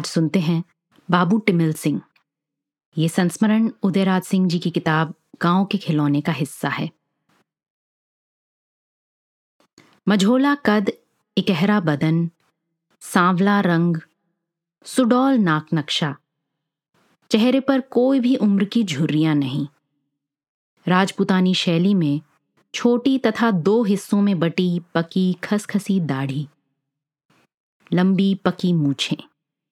आज सुनते हैं बाबू टिमिल सिंह। ये संस्मरण उदयराज सिंह जी की किताब गाँव के खिलौने का हिस्सा है। मझोला कद इकहरा बदन, सांवला रंग, सुडौल नाक नक्शा। चेहरे पर कोई भी उम्र की झुर्रियाँ नहीं। राजपुतानी शैली में छोटी तथा दो हिस्सों में बटी पकी खसखसी दाढ़ी। लंबी पकी मूछें।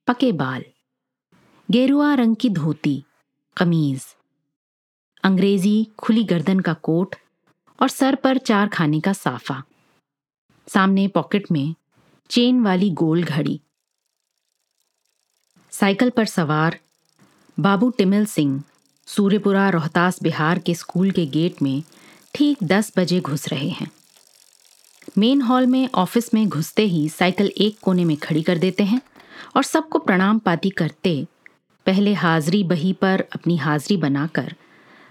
पके बाल। गेरुआ रंग की धोती, कमीज। अंग्रेज़ी खुली गर्दन का कोट और सर पर चार खाने का साफा। सामने पॉकेट में चेन वाली गोल घड़ी। साइकिल पर सवार बाबू टिमिल सिंह, सूर्यपुरा रोहतास बिहार के स्कूल के गेट में ठीक दस बजे घुस रहे हैं। मेन हॉल में ऑफ़िस में घुसते ही साइकिल एक कोने में खड़ी कर देते हैं और सबको प्रणाम पाती करते। पहले हाजिरी बही पर अपनी हाजिरी बनाकर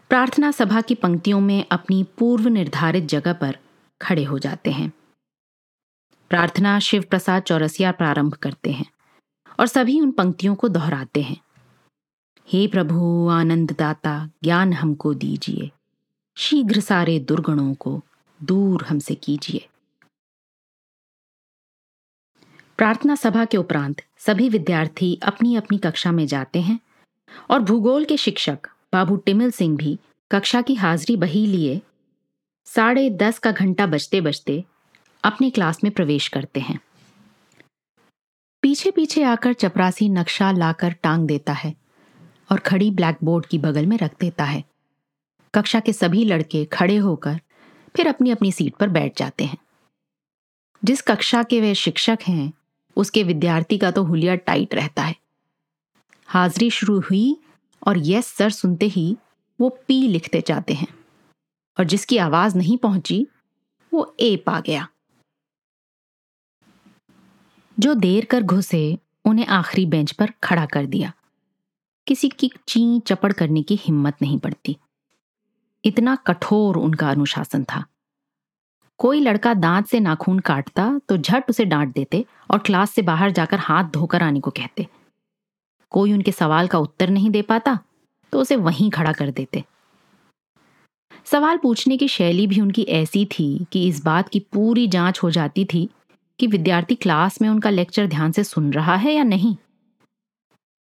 प्रार्थना सभा की पंक्तियों में अपनी पूर्व निर्धारित जगह पर खड़े हो जाते हैं। प्रार्थना शिव प्रसाद चौरसिया प्रारंभ करते हैं और सभी उन पंक्तियों को दोहराते हैं। हे प्रभु, आनंद दाता, ज्ञान हमको दीजिए। शीघ्र सारे दुर्गणों को दूर हमसे कीजिए। प्रार्थना सभा के उपरांत सभी विद्यार्थी अपनी अपनी कक्षा में जाते हैं और भूगोल के शिक्षक बाबू टिमिल सिंह भी कक्षा की हाजिरी बही लिए साढ़े दस का घंटा बजते बजते अपनी क्लास में प्रवेश करते हैं। पीछे पीछे आकर चपरासी नक्शा लाकर टांग देता है और खड़ी ब्लैक बोर्ड की बगल में रख देता है। कक्षा के सभी लड़के खड़े होकर फिर अपनी अपनी सीट पर बैठ जाते हैं। जिस कक्षा के वे शिक्षक हैं उसके विद्यार्थी का तो हुलिया टाइट रहता है। हाजिरी शुरू हुई और यस सर सुनते ही वो पी लिखते जाते हैं और जिसकी आवाज़ नहीं पहुँची, वो ए पा गया। जो देर कर घुसे, उन्हें आखिरी बेंच पर खड़ा कर दिया। किसी की ची चपड़ करने की हिम्मत नहीं पड़ती। इतना कठोर उनका अनुशासन था। कोई लड़का दांत से नाखून काटता तो झट उसे डांट देते और क्लास से बाहर जाकर हाथ धोकर आने को कहते। कोई उनके सवाल का उत्तर नहीं दे पाता तो उसे वहीं खड़ा कर देते। सवाल पूछने की शैली भी उनकी ऐसी थी कि इस बात की पूरी जाँच हो जाती थी कि विद्यार्थी क्लास में उनका लेक्चर ध्यान से सुन रहा है या नहीं।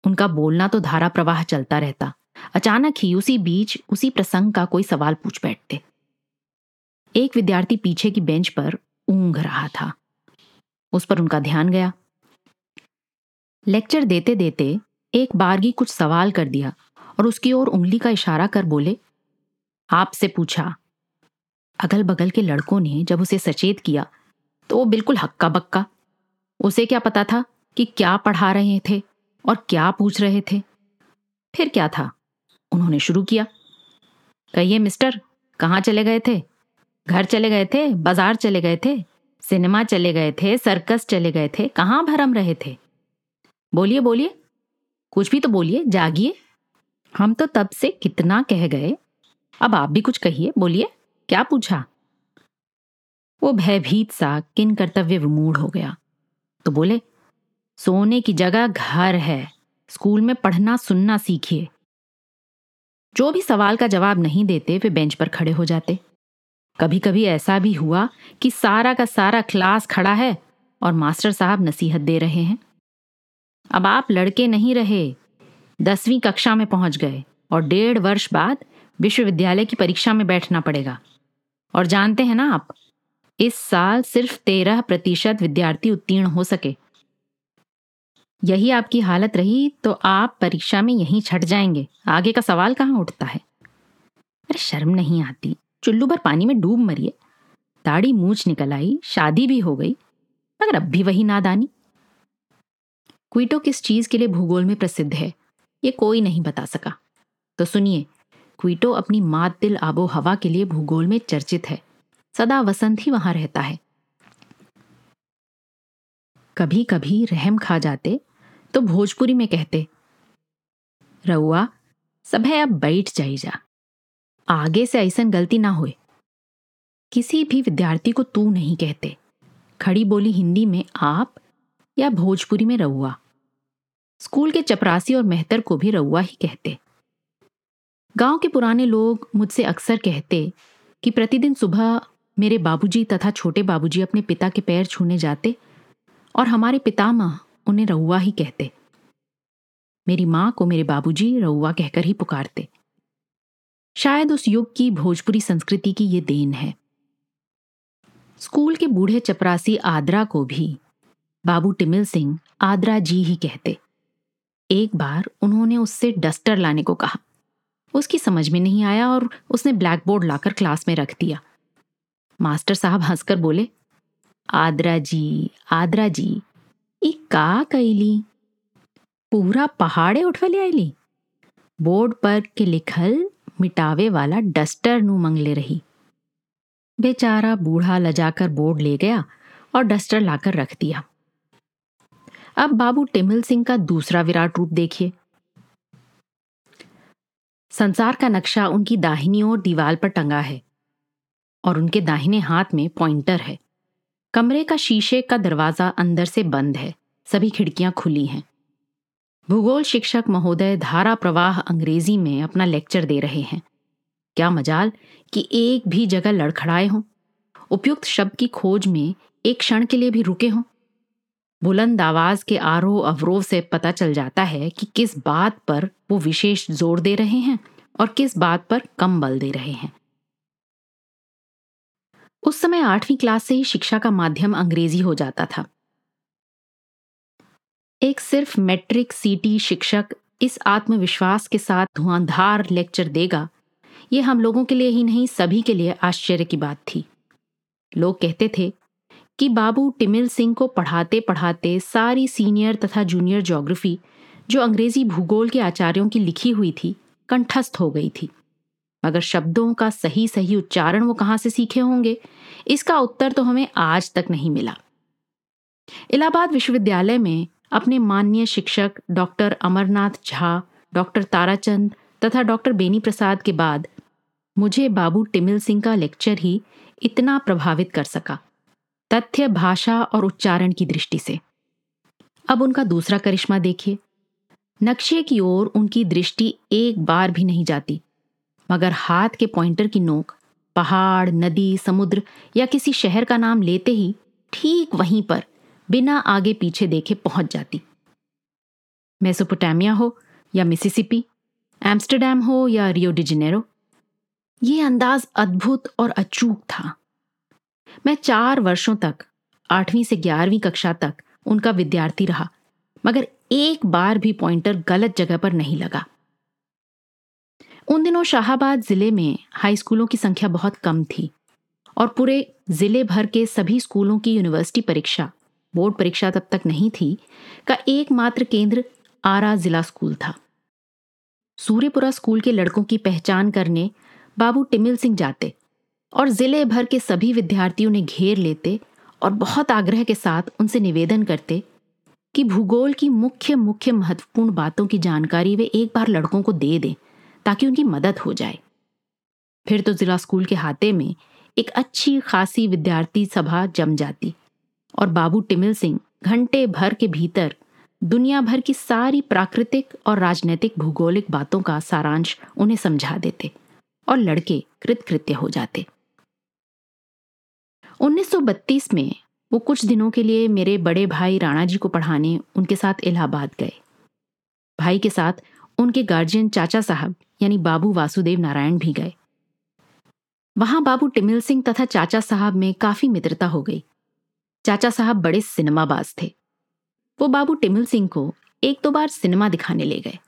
उनका बोलना तो धारा प्रवाह चलता रहता। अचानक ही उसी बीच उसी प्रसंग का कोई सवाल पूछ बैठते। एक विद्यार्थी पीछे की बेंच पर ऊंघ रहा था। उस पर उनका ध्यान गया। लेक्चर देते देते एक बारगी कुछ सवाल कर दिया और उसकी ओर उंगली का इशारा कर बोले, आपसे पूछा अगल बगल के लड़कों ने जब उसे सचेत किया तो वो बिल्कुल हक्का बक्का उसे क्या पता था कि क्या पढ़ा रहे थे और क्या पूछ रहे थे? फिर क्या था? उन्होंने शुरू किया, कहिए, मिस्टर, कहाँ चले गए थे? घर चले गए थे, बाज़ार चले गए थे, सिनेमा चले गए थे सर्कस चले गए थे, कहाँ भरम रहे थे? बोलिए बोलिए। कुछ भी तो बोलिए, जागिए। हम तो तब से कितना कह गए। अब आप भी कुछ कहिए, बोलिए, क्या पूछा? वो भयभीत सा, किन कर्तव्य विमूढ़ हो गया। तो बोले, सोने की जगह घर है, स्कूल में पढ़ना, सुनना सीखिए। जो भी सवाल का जवाब नहीं देते, वे बेंच पर खड़े हो जाते। कभी कभी ऐसा भी हुआ कि सारा का सारा क्लास खड़ा है और मास्टर साहब नसीहत दे रहे हैं। अब आप लड़के नहीं रहे। दसवीं कक्षा में पहुँच गए और डेढ़ वर्ष बाद विश्वविद्यालय की परीक्षा में बैठना पड़ेगा। और जानते हैं ना आप, इस साल सिर्फ़ तेरह प्रतिशत विद्यार्थी उत्तीर्ण हो सके। यही आपकी हालत रही तो आप परीक्षा में यहीं छट जाएँगे। आगे का सवाल कहाँ उठता है? अरे शर्म नहीं आती। चुल्लू भर पानी में डूब मरिए। दाढ़ी मूछ निकल आई, शादी भी हो गई, मगर अब भी वही नादानी। क्विटो किस चीज़ के लिए भूगोल में प्रसिद्ध है, ये कोई नहीं बता सका। तो सुनिए, क्विटो अपनी मात दिल आबो हवा के लिए भूगोल में चर्चित है, सदा वसंत ही वहाँ रहता है। कभी कभी रहम खा जाते तो भोजपुरी में कहते, रउआ, सब है अब बैठ जाई जा आगे से ऐसा गलती ना होए। किसी भी विद्यार्थी को तू नहीं कहते। खड़ी बोली हिंदी में, आप या भोजपुरी में, रउआ स्कूल के चपरासी और मेहतर को भी रउआ ही कहते। गाँव के पुराने लोग मुझसे अक्सर कहते कि प्रतिदिन सुबह मेरे बाबूजी तथा छोटे बाबूजी अपने पिता के पैर छूने जाते और हमारे पितामह उन्हें रउआ ही कहते। मेरी माँ को मेरे बाबूजी रउआ कहकर ही पुकारते। शायद उस युग की भोजपुरी संस्कृति की ये देन है। स्कूल के बूढ़े चपरासी आद्रा को भी, बाबू टिमिल सिंह आद्रा जी ही कहते। एक बार उन्होंने उससे डस्टर लाने को कहा। उसकी समझ में नहीं आया और उसने ब्लैक बोर्ड लाकर क्लास में रख दिया। मास्टर साहब हंसकर बोले, आद्रा जी आद्रा जी ई का कैली पूरा पहाड़े उठवले आईली बोर्ड पर के लिखल मिटावे वाला डस्टर नु मंगले रही। बेचारा बूढ़ा लजाकर बोर्ड ले गया और डस्टर लाकर रख दिया। अब बाबू टिमिल सिंह का दूसरा विराट रूप देखिए। संसार का नक्शा उनकी दाहिनी ओर दीवार पर टंगा है और उनके दाहिने हाथ में पॉइंटर है। कमरे का शीशे का दरवाज़ा अंदर से बंद है। सभी खिड़कियाँ खुली हैं। भूगोल शिक्षक महोदय धारा प्रवाह अंग्रेज़ी में अपना लेक्चर दे रहे हैं। क्या मजाल कि एक भी जगह लड़खड़ाए हों। उपयुक्त शब्द की खोज में एक क्षण के लिए भी रुके हों। बुलंद आवाज़ के आरोह अवरोह से पता चल जाता है कि किस बात पर वो विशेष ज़ोर दे रहे हैं और किस बात पर कम बल दे रहे हैं। उस समय आठवीं क्लास से ही शिक्षा का माध्यम अंग्रेज़ी हो जाता था। एक सिर्फ़ मैट्रिक सीटी शिक्षक इस आत्मविश्वास के साथ धुआंधार लेक्चर देगा। ये हम लोगों के लिए ही नहीं, सभी के लिए आश्चर्य की बात थी। लोग कहते थे कि बाबू टिमिल सिंह को पढ़ाते पढ़ाते सारी सीनियर तथा जूनियर ज्योग्राफी, जो अंग्रेज़ी भूगोल के आचार्यों की लिखी हुई थी, कंठस्थ हो गई थी। मगर शब्दों का सही सही उच्चारण वो कहाँ से सीखे होंगे? इसका उत्तर तो हमें आज तक नहीं मिला। इलाहाबाद विश्वविद्यालय में अपने माननीय शिक्षक डॉक्टर अमरनाथ झा, डॉक्टर ताराचंद तथा डॉक्टर बेनी प्रसाद के बाद मुझे बाबू टिमिल सिंह का लेक्चर ही इतना प्रभावित कर सका, तथ्य, भाषा और उच्चारण की दृष्टि से। अब उनका दूसरा करिश्मा देखिए। नक्शे की ओर उनकी दृष्टि एक बार भी नहीं जाती, मगर हाथ के पॉइंटर की नोक, पहाड़, नदी, समुद्र या किसी शहर का नाम लेते ही ठीक वहीं पर बिना आगे पीछे देखे पहुँच जाती। मेसोपोटामिया हो या मिसिसिपी, एम्स्टरडैम हो या रियो डिजिनेरो ये अंदाज अद्भुत और अचूक था। मैं चार वर्षों तक, आठवीं से ग्यारहवीं कक्षा तक उनका विद्यार्थी रहा, मगर एक बार भी पॉइंटर गलत जगह पर नहीं लगा। उन दिनों शाहबाद ज़िले में हाई स्कूलों की संख्या बहुत कम थी और पूरे ज़िले भर के सभी स्कूलों की यूनिवर्सिटी परीक्षा बोर्ड परीक्षा तब तक नहीं थी, का एकमात्र केंद्र आरा जिला स्कूल था। सूर्यपुरा स्कूल के लड़कों की पहचान करने बाबू टिमिल सिंह जाते और ज़िले भर के सभी विद्यार्थियों ने घेर लेते और बहुत आग्रह के साथ उनसे निवेदन करते कि भूगोल की मुख्य मुख्य महत्वपूर्ण बातों की जानकारी वे एक बार लड़कों को दे दें, ताकि उनकी मदद हो जाए। फिर तो जिला स्कूल के हाथे में एक अच्छी, खासी विद्यार्थी सभा जम जाती। और बाबू टिमिल सिंह घंटे भर के भीतर दुनिया भर की सारी प्राकृतिक और राजनीतिक भूगोलिक बातों का सारांश उन्हें समझा देते और लड़के कृतकृत्य हो जाते। 1932 में वो कुछ दिनों के लिए मेरे बड़े भाई राणा जी को पढ़ाने उनके साथ इलाहाबाद गए। भाई के साथ उनके गार्जियन चाचा साहब यानी बाबू वासुदेव नारायण भी गए। वहाँ बाबू टिमिल सिंह तथा चाचा साहब में काफ़ी मित्रता हो गई। चाचा साहब बड़े सिनेमाबाज थे। वो बाबू टिमिल सिंह को एक दो बार सिनेमा दिखाने ले गए।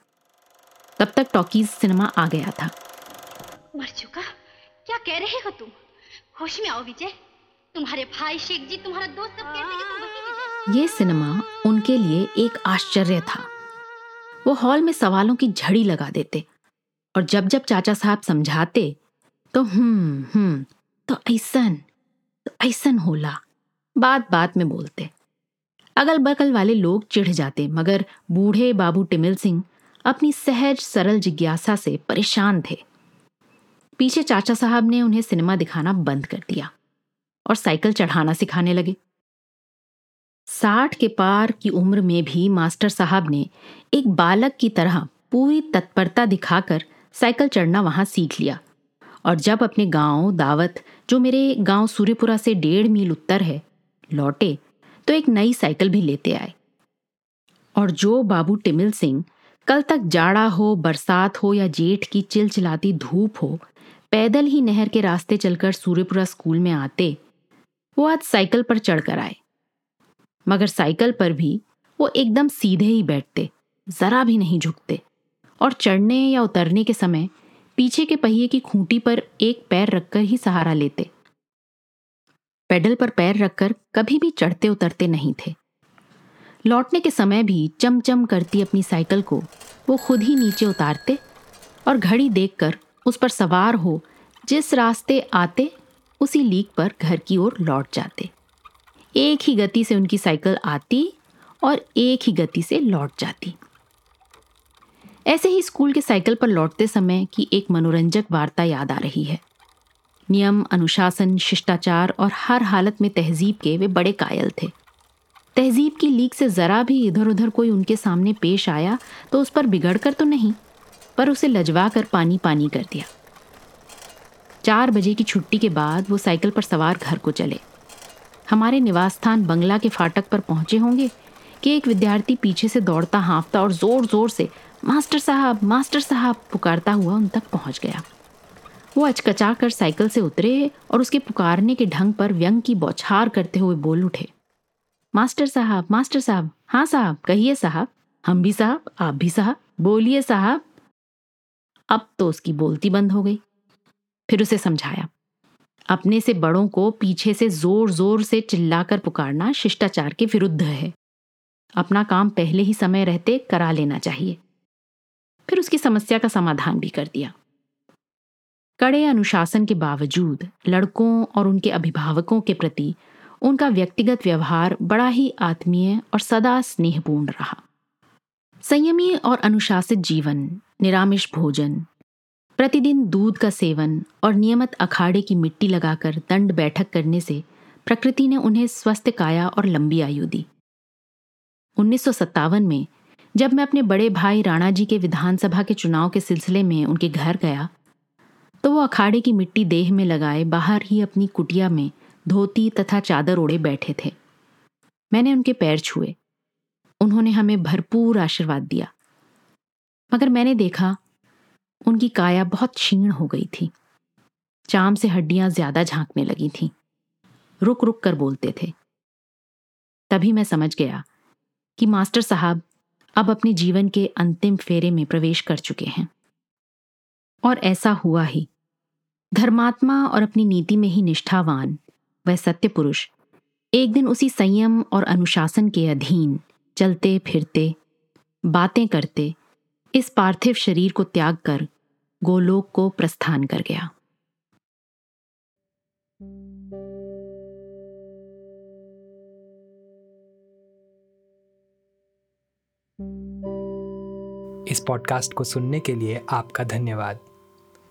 तब तक टॉकीज सिनेमा आ गया था। मर चुका? क्या कह रहे हो तुम? होश में आओ विजय। तुम्हारे भाई शेख जी तुम्हारा दोस्त सब कहते हैं तुम वही ये सिनेमा उनके लिए एक आश्चर्य था। वो हॉल में सवालों की झड़ी लगा देते और जब जब चाचा साहब समझाते तो हम्म हम्म तो ऐसन तो ऐसन होला। बात बात में बोलते। अगल बगल वाले लोग चिढ़ जाते, मगर बूढ़े बाबू टिमिल सिंह अपनी सहज, सरल जिज्ञासा से परेशान थे। पीछे चाचा साहब ने उन्हें सिनेमा दिखाना बंद कर दिया और साइकिल चढ़ाना सिखाने लगे। साठ के पार की उम्र में भी मास्टर साहब ने एक बालक की तरह पूरी तत्परता दिखाकर साइकिल चढ़ना वहाँ सीख लिया और जब अपने गाँव, दावत, जो मेरे गाँव सूर्यपुरा से डेढ़ मील उत्तर है लौटे तो एक नई साइकिल भी लेते आए। और जो बाबू टिमिल सिंह कल तक जाड़ा हो, बरसात हो या जेठ की चिलचिलाती धूप हो, पैदल ही नहर के रास्ते चलकर सूर्यपुरा स्कूल में आते, वो आज साइकिल पर चढ़कर आए। मगर साइकिल पर भी वो एकदम सीधे ही बैठते, जरा भी नहीं झुकते। और चढ़ने या उतरने के समय पीछे के पहिए की खूंटी पर एक पैर रखकर ही सहारा लेते। पेडल पर पैर रखकर कभी भी चढ़ते उतरते नहीं थे। लौटने के समय भी चमचम करती अपनी साइकिल को, वो खुद ही नीचे उतारते और घड़ी देखकर उस पर सवार हो, जिस रास्ते आते, उसी लीक पर घर की ओर लौट जाते। एक ही गति से उनकी साइकिल आती और एक ही गति से लौट जाती। ऐसे ही स्कूल के साइकिल पर लौटते समय की एक मनोरंजक वार्ता याद आ रही है। नियम, अनुशासन, शिष्टाचार और हर हालत में तहजीब के वे बड़े कायल थे। तहजीब की लीक से ज़रा भी इधर उधर कोई उनके सामने पेश आया तो उस पर बिगड़ कर तो नहीं, पर उसे लजवा कर पानी पानी कर दिया। चार बजे की छुट्टी के बाद वो साइकिल पर सवार घर को चले। हमारे निवास स्थान बंगला के फाटक पर पहुँचे होंगे कि एक विद्यार्थी पीछे से दौड़ता, हाँफता और ज़ोर ज़ोर से, मास्टर साहब मास्टर साहब, पुकारता हुआ उन तक पहुँच गया। वो अचकचा कर साइकिल से उतरे और उसके पुकारने के ढंग पर व्यंग की बौछार करते हुए बोल उठे। मास्टर साहब मास्टर साहब हाँ साहब, कहिए साहब। हम भी साहब, आप भी साहब, बोलिए साहब। अब तो उसकी बोलती बंद हो गई। फिर उसे समझाया। अपने से बड़ों को पीछे से ज़ोर ज़ोर से चिल्लाकर पुकारना शिष्टाचार के विरुद्ध है। अपना काम पहले ही समय रहते करा लेना चाहिए। फिर उसकी समस्या का समाधान भी कर दिया। कड़े अनुशासन के बावजूद लड़कों और उनके अभिभावकों के प्रति उनका व्यक्तिगत व्यवहार बड़ा ही आत्मीय और सदा स्नेहपूर्ण रहा। संयमी और अनुशासित जीवन, निरामिष भोजन, प्रतिदिन दूध का सेवन और नियमित अखाड़े की मिट्टी लगाकर दंड बैठक करने से प्रकृति ने उन्हें स्वस्थ, काया और लंबी आयु दी। उन्नीस सौ सत्तावन में जब मैं अपने बड़े भाई राणा जी के विधानसभा के चुनाव के सिलसिले में उनके घर गया तो वो अखाड़े की मिट्टी देह में लगाए बाहर ही अपनी कुटिया में धोती तथा चादर ओढ़े बैठे थे। मैंने उनके पैर छुए। उन्होंने हमें भरपूर आशीर्वाद दिया। मगर मैंने देखा, उनकी काया बहुत क्षीण हो गई थी। चाम से हड्डियाँ ज़्यादा झांकने लगी थीं। रुक रुक कर बोलते थे। तभी मैं समझ गया कि मास्टर साहब अब अपने जीवन के अंतिम फेरे में प्रवेश कर चुके हैं। और ऐसा हुआ ही। धर्मात्मा और अपनी नीति में ही निष्ठावान, वह सत्य पुरुष एक दिन उसी संयम और अनुशासन के अधीन चलते, फिरते, बातें करते, इस पार्थिव शरीर को त्याग कर गोलोक को प्रस्थान कर गया। इस पॉडकास्ट को सुनने के लिए आपका धन्यवाद।